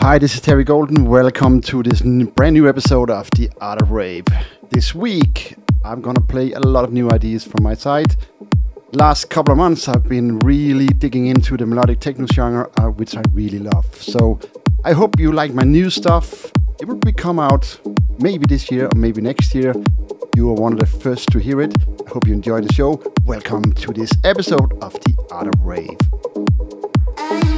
Hi, this is Terry Golden. Welcome to this brand new episode of The Art of Rave. This week, I'm gonna play a lot of new ideas from my side. Last couple of months, I've been really digging into the melodic techno genre, uh, which I really love. So, I hope you like my new stuff. It will be come out maybe this year or maybe next year. You are one of the first to hear it. I hope you enjoy the show. Welcome to this episode of The Art of Rave.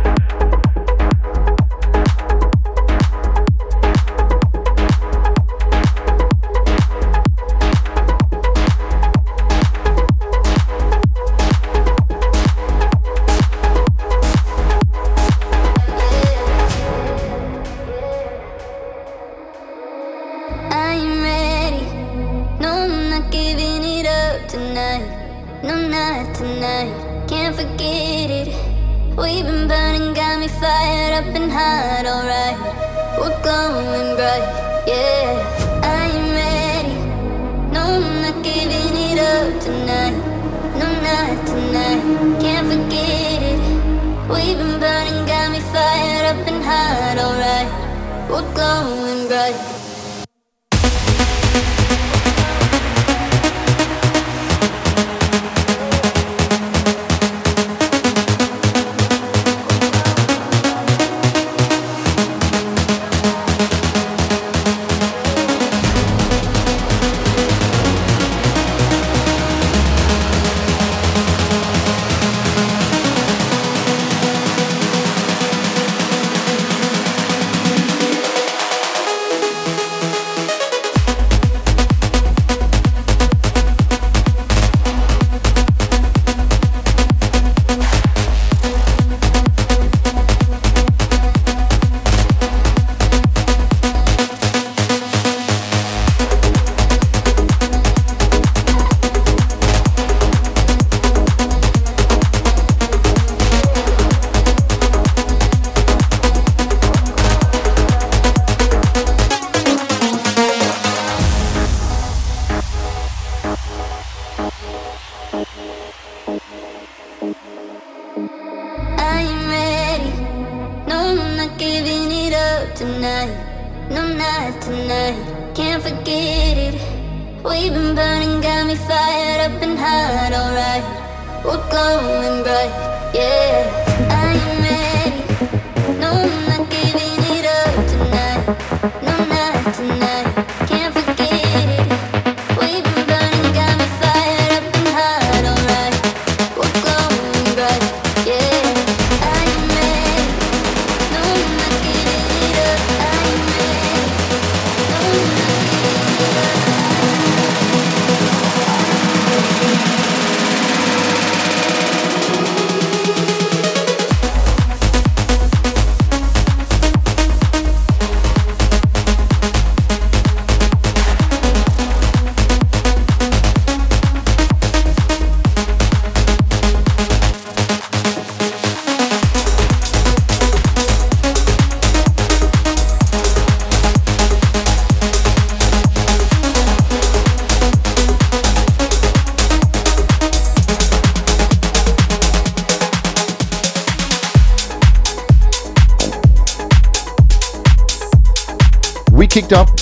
Fired up and hot, alright. We're glowing bright, yeah. I'm ready. No, I'm not giving it up tonight. No, not tonight. Can't forget it. We've been burning, got me fired up and hot, alright. We're glowing bright.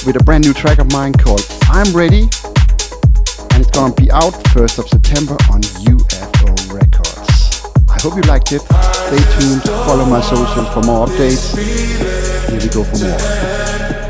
With a brand new track of mine called I'm Ready, and it's gonna be out 1st of September on UFO Records. I hope you liked it. Stay tuned, follow my socials for more updates. Here we go for more.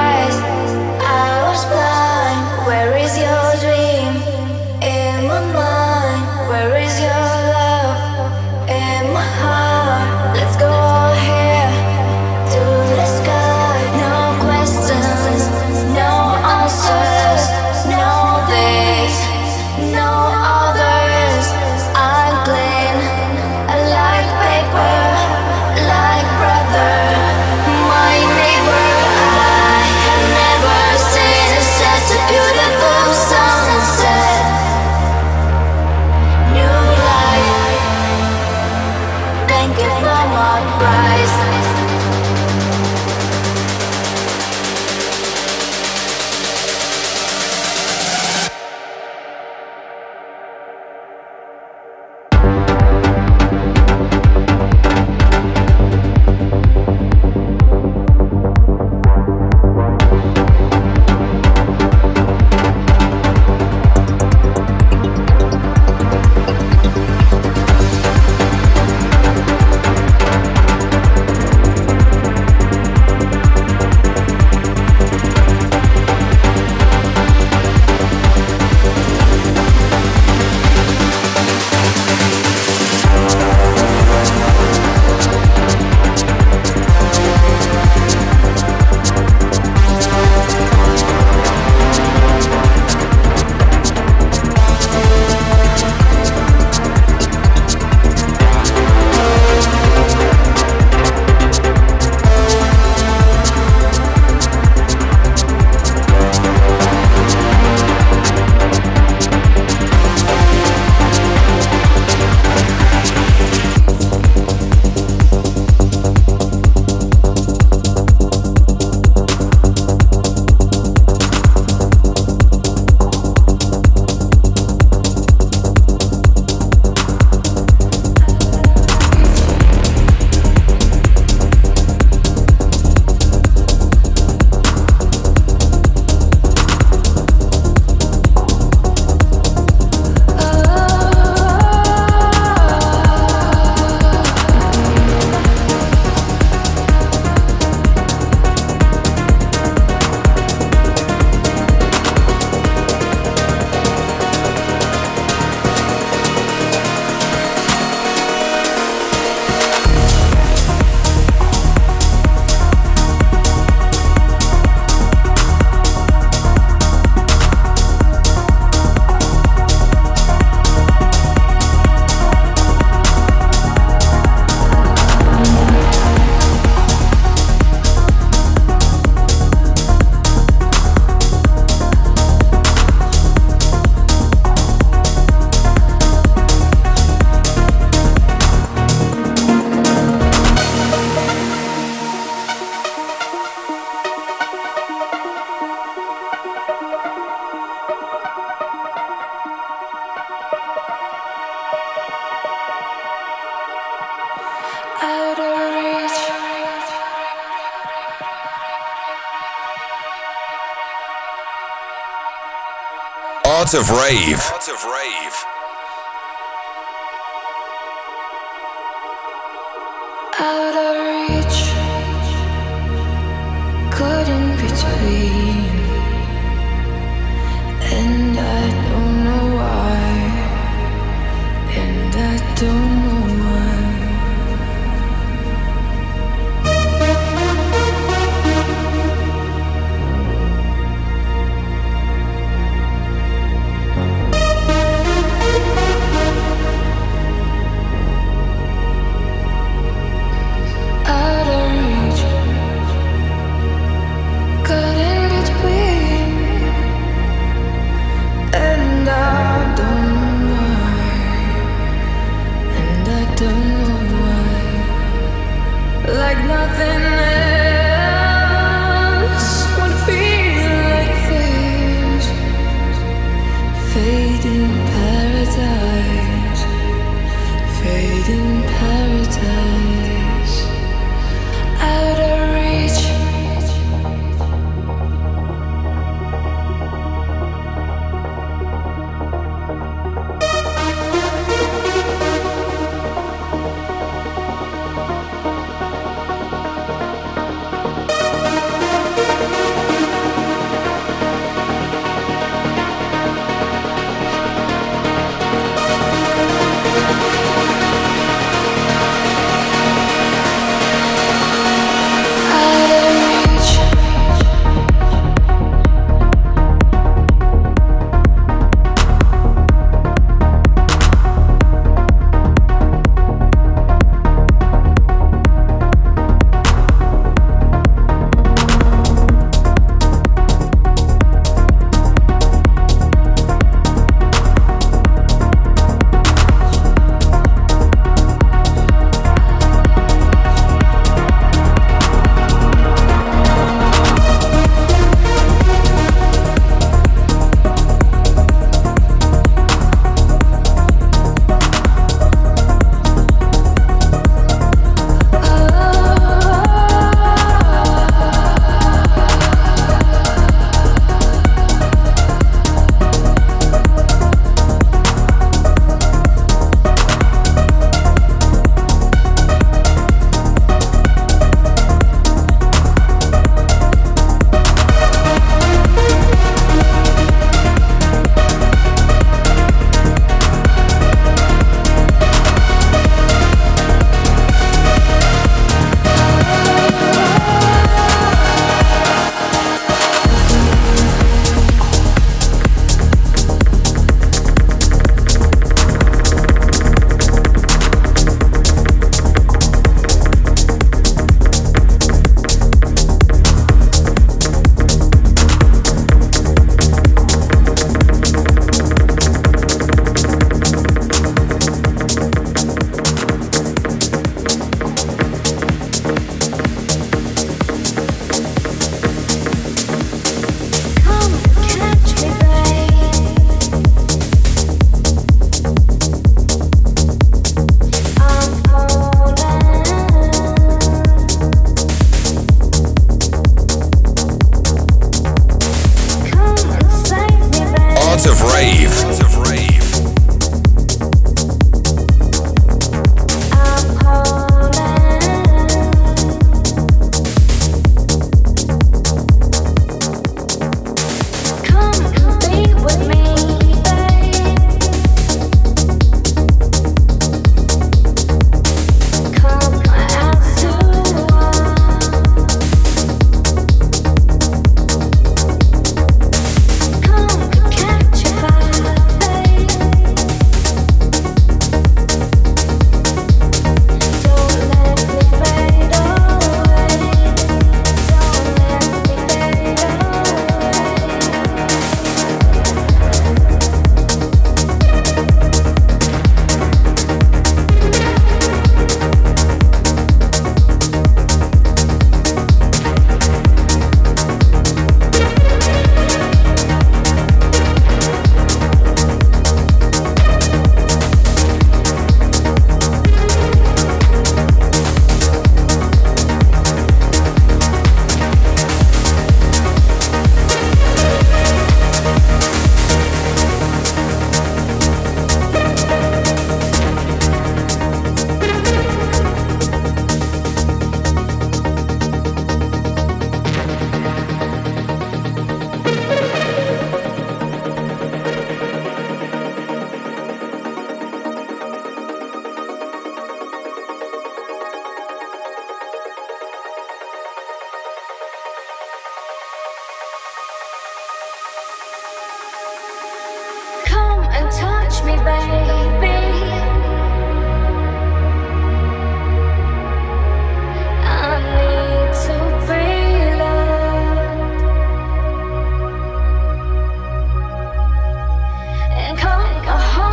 of Rave.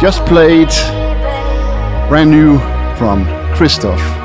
Just played brand new from Christoph.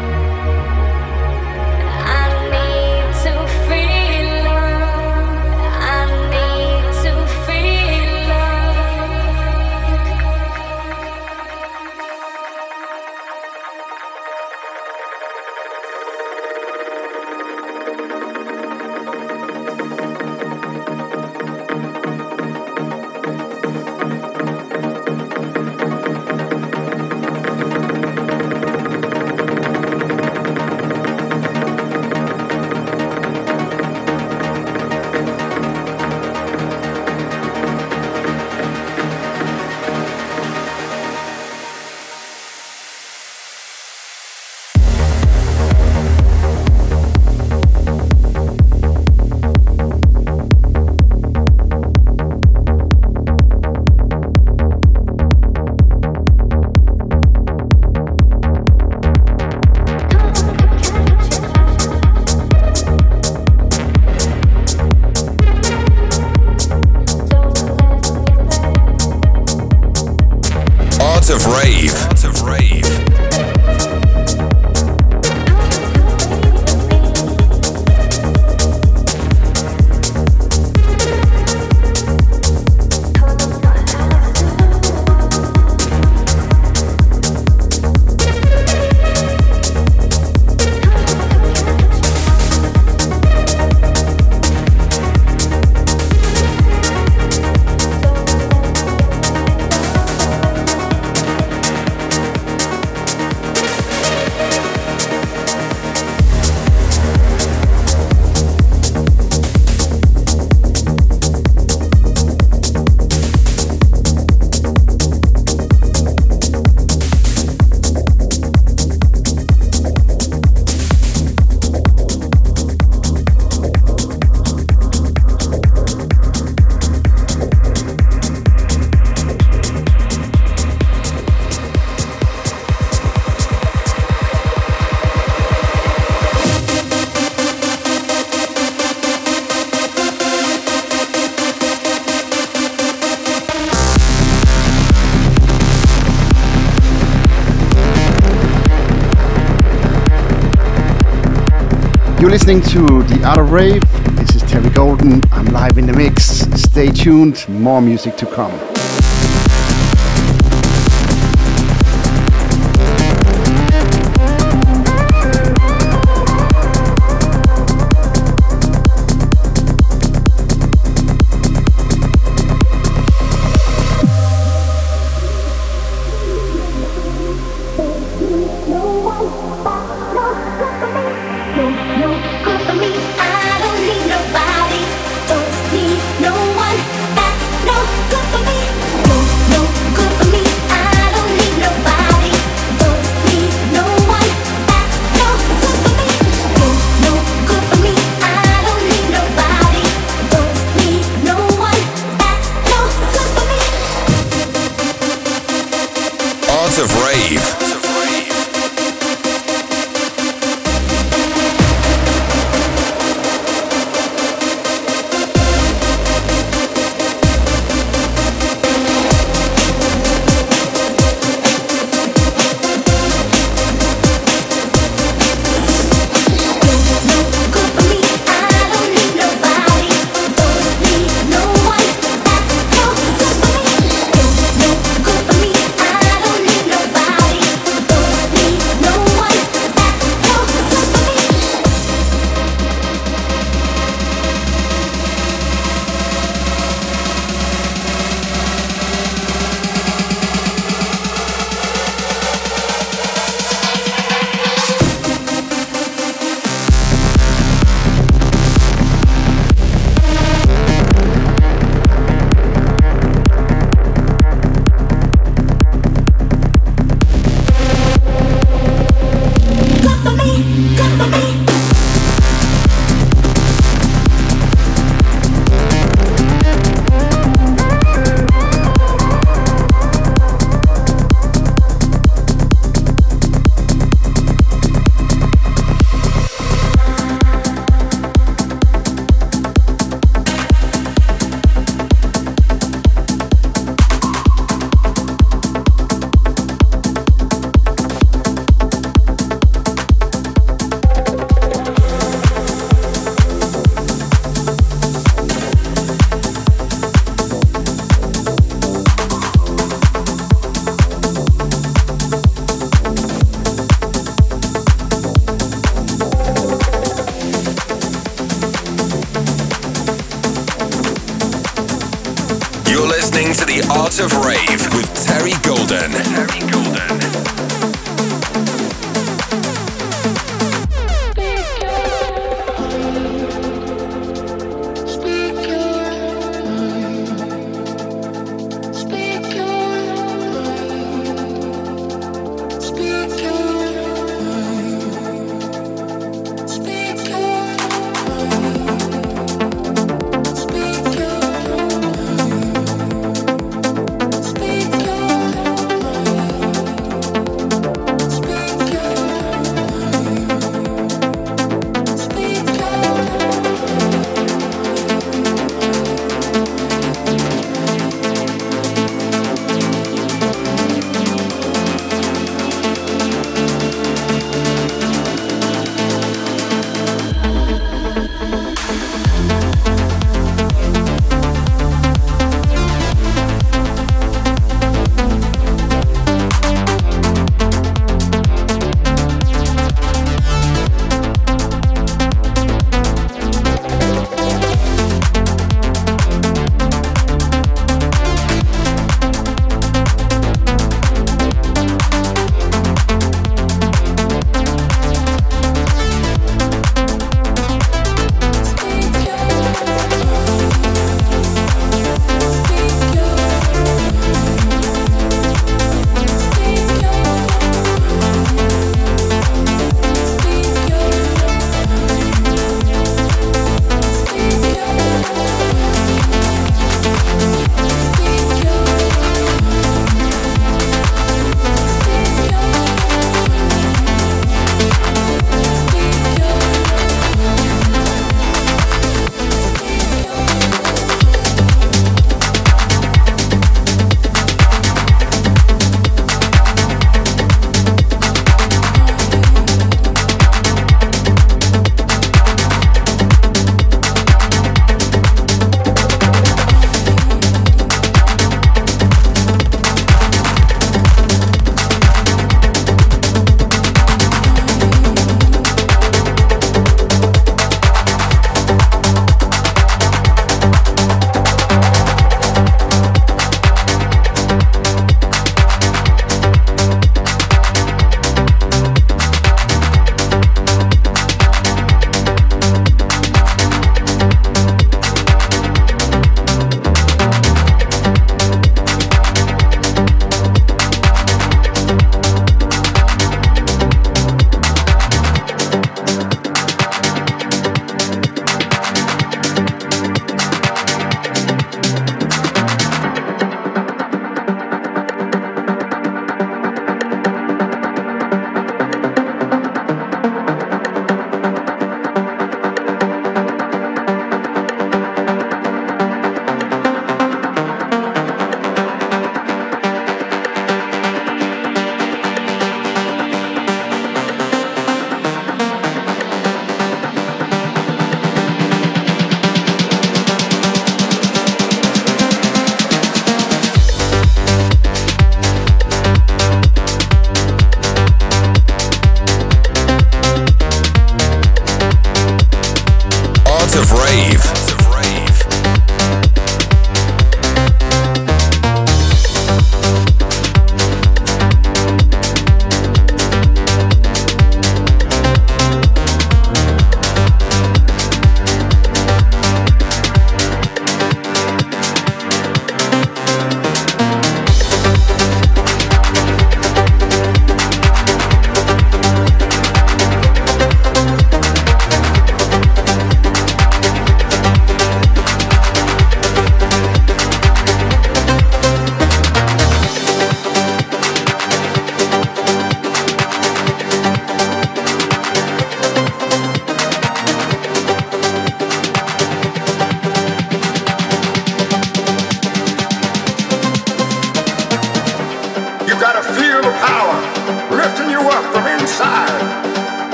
Listening to The of Rave. This is Terry Golden. I'm live in the mix. Stay tuned, more music to come.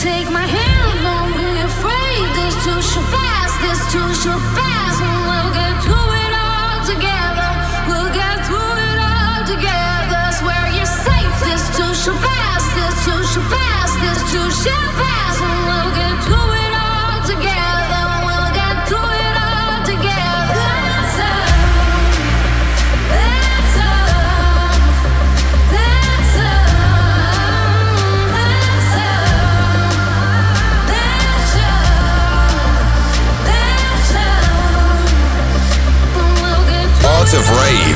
Take my hand, don't be afraid. This too shall pass, this too shall pass, we'll get through it all together. We'll get through it all together. You're safe, this too shall pass, this too shall pass, this too shall pass. Of Rave.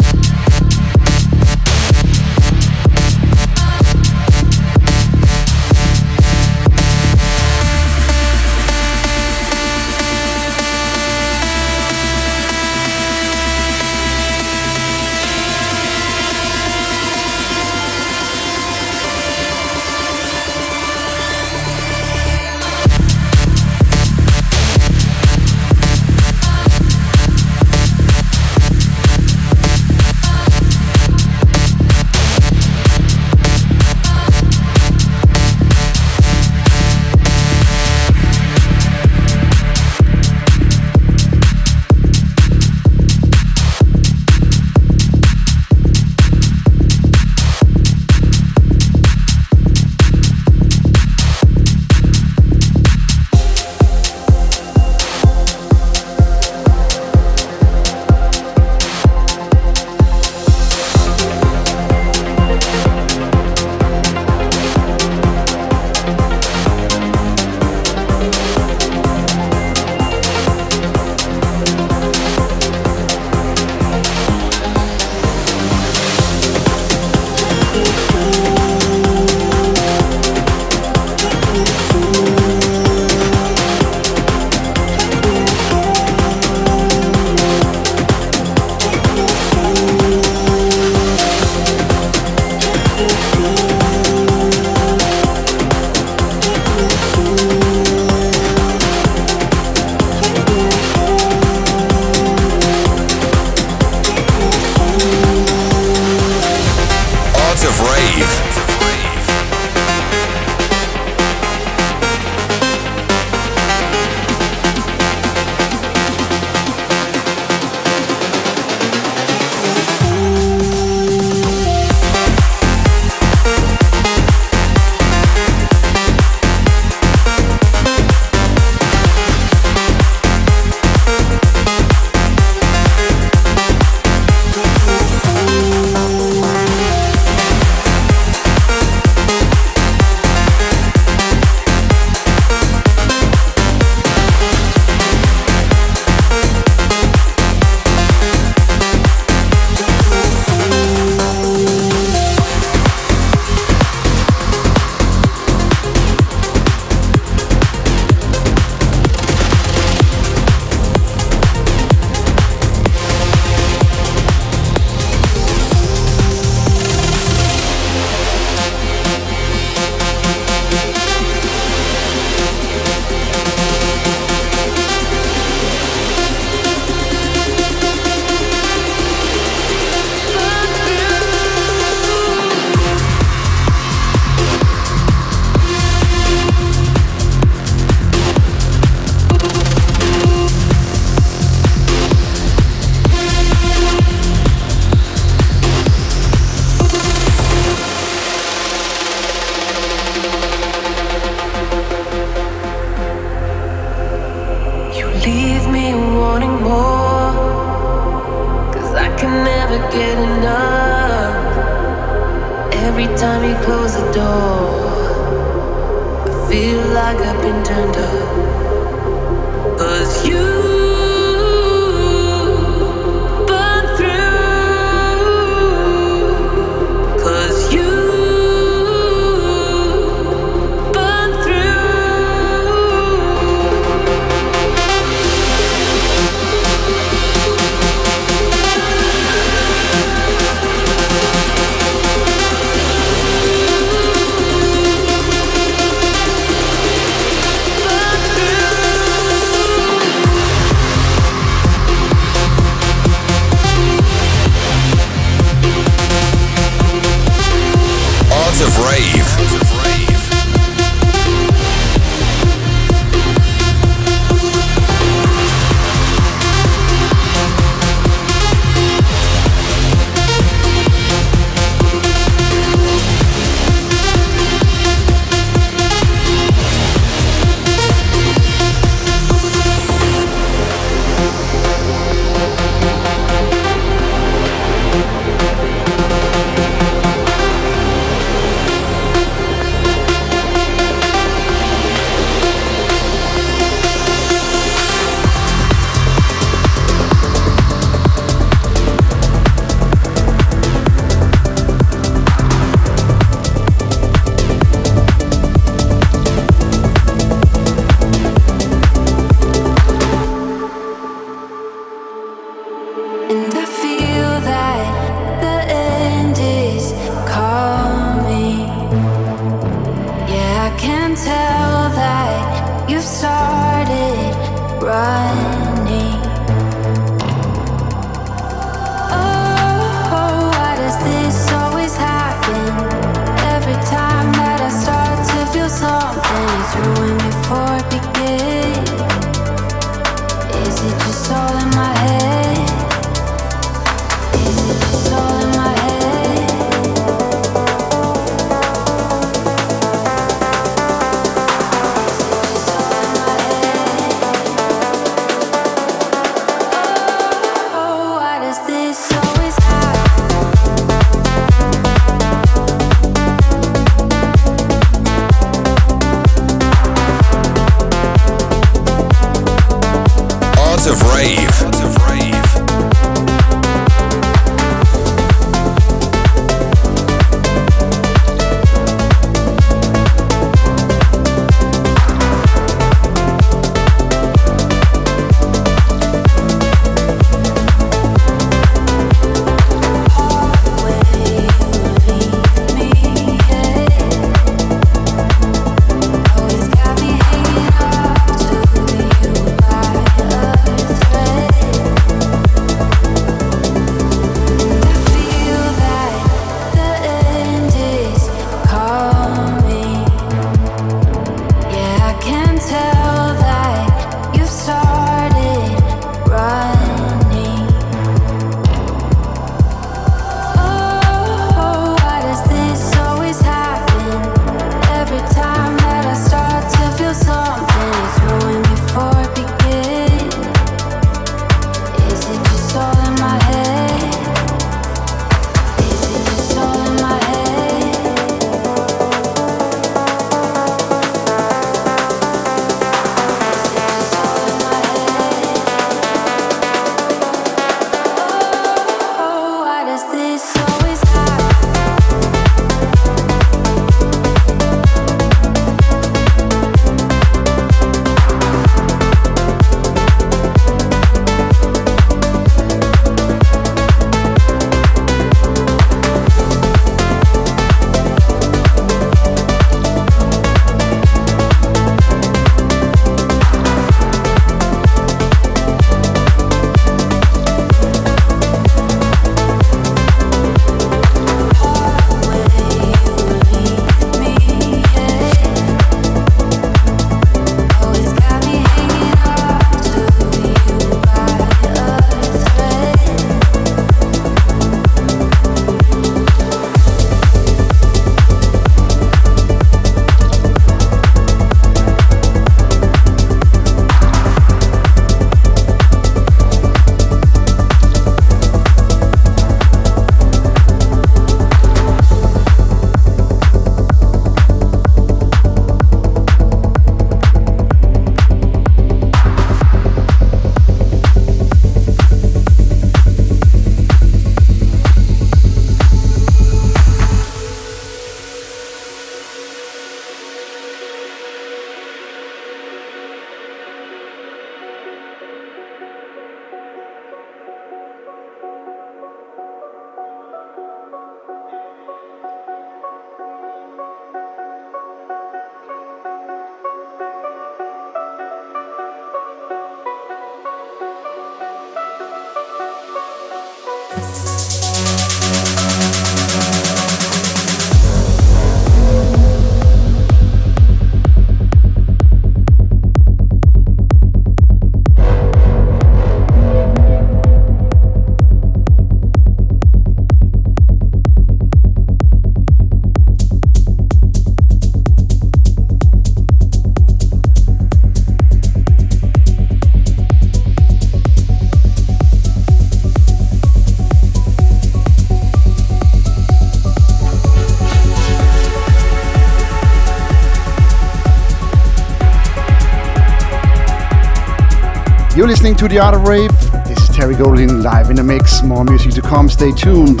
Listening to The Art of Rave. This is Terry Golden live in a mix. More music to come. Stay tuned.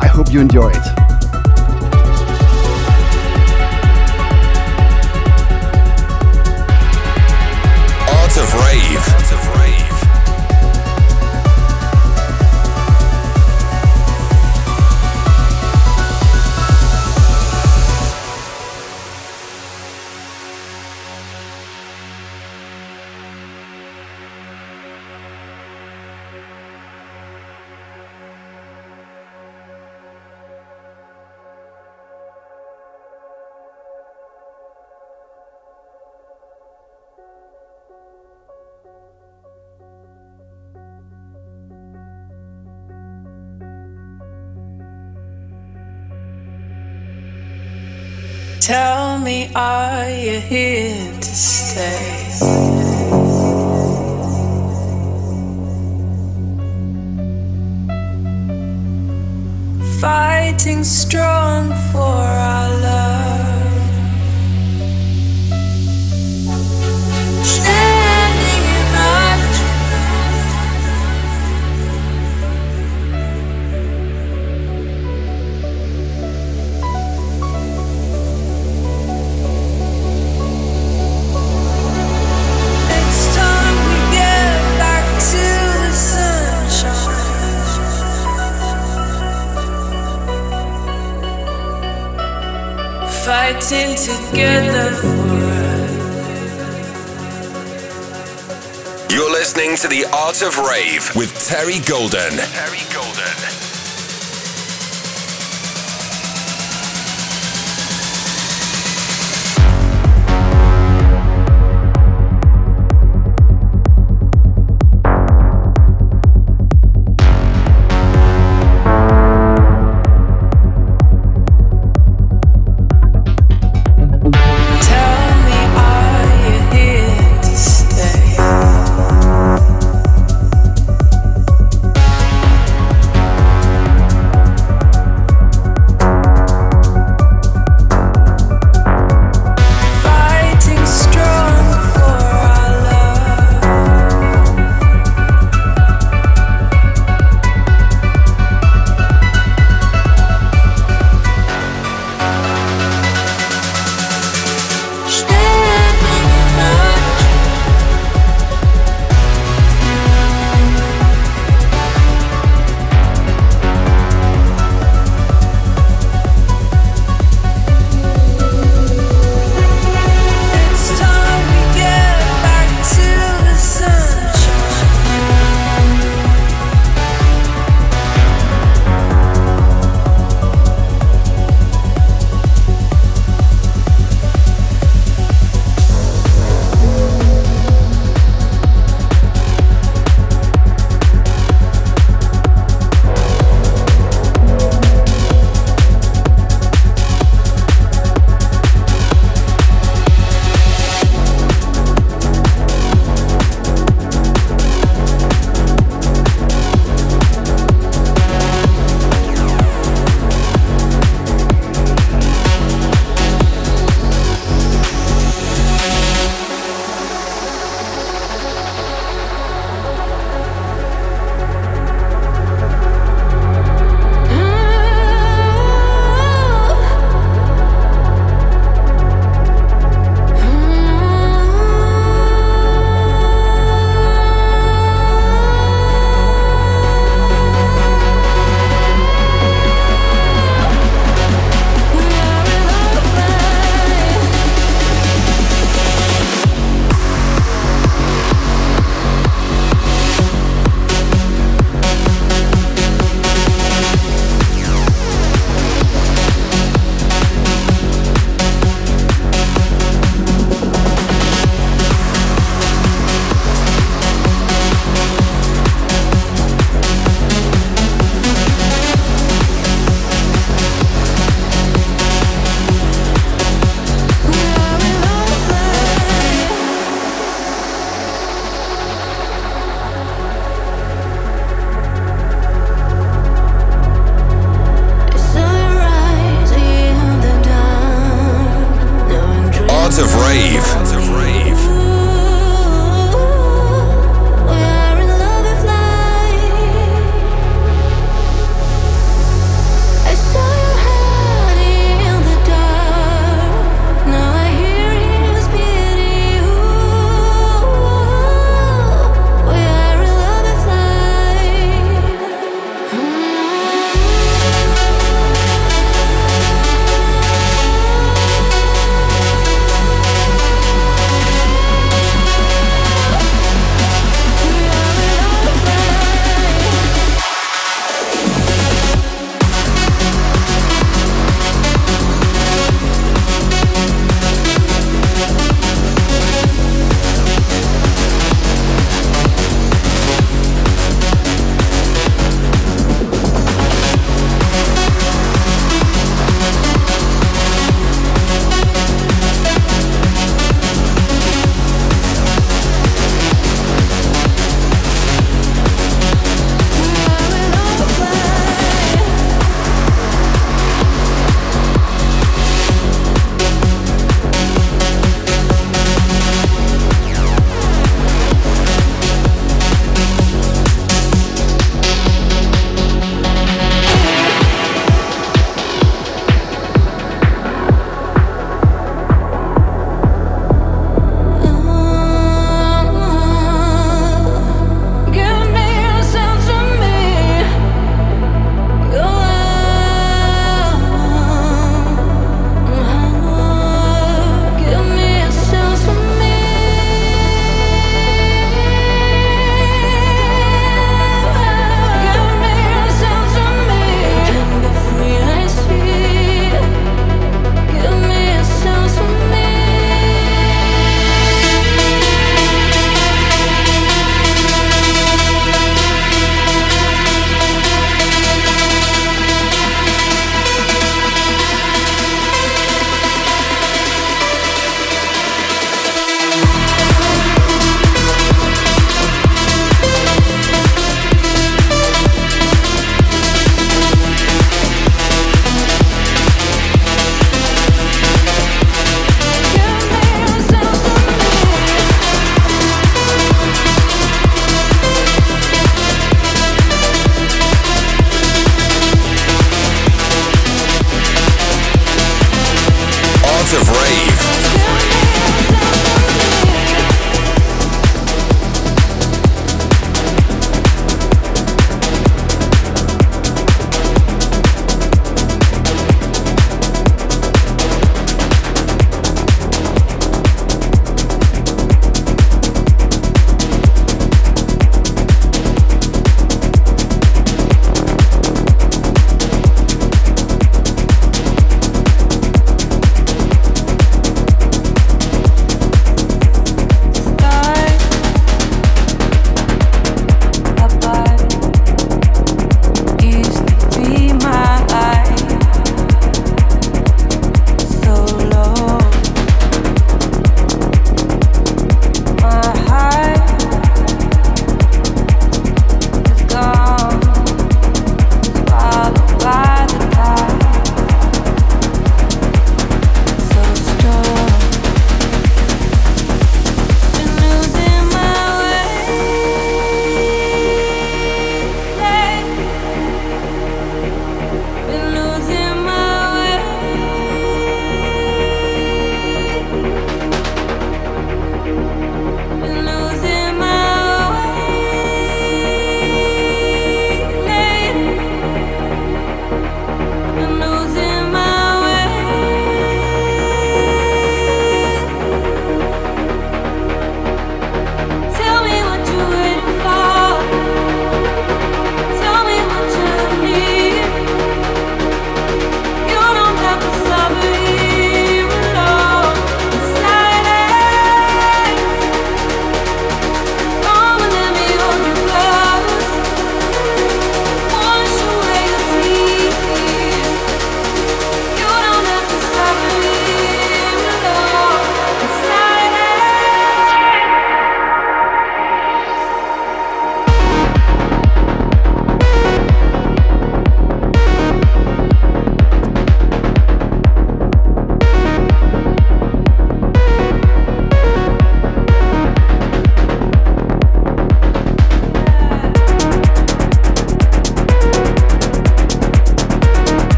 I hope you enjoy it. Tell me, are you here to stay? Fighting strong for our love. Standing Fighting together for You're listening to The Art of Rave with Terry Golden. Terry Golden.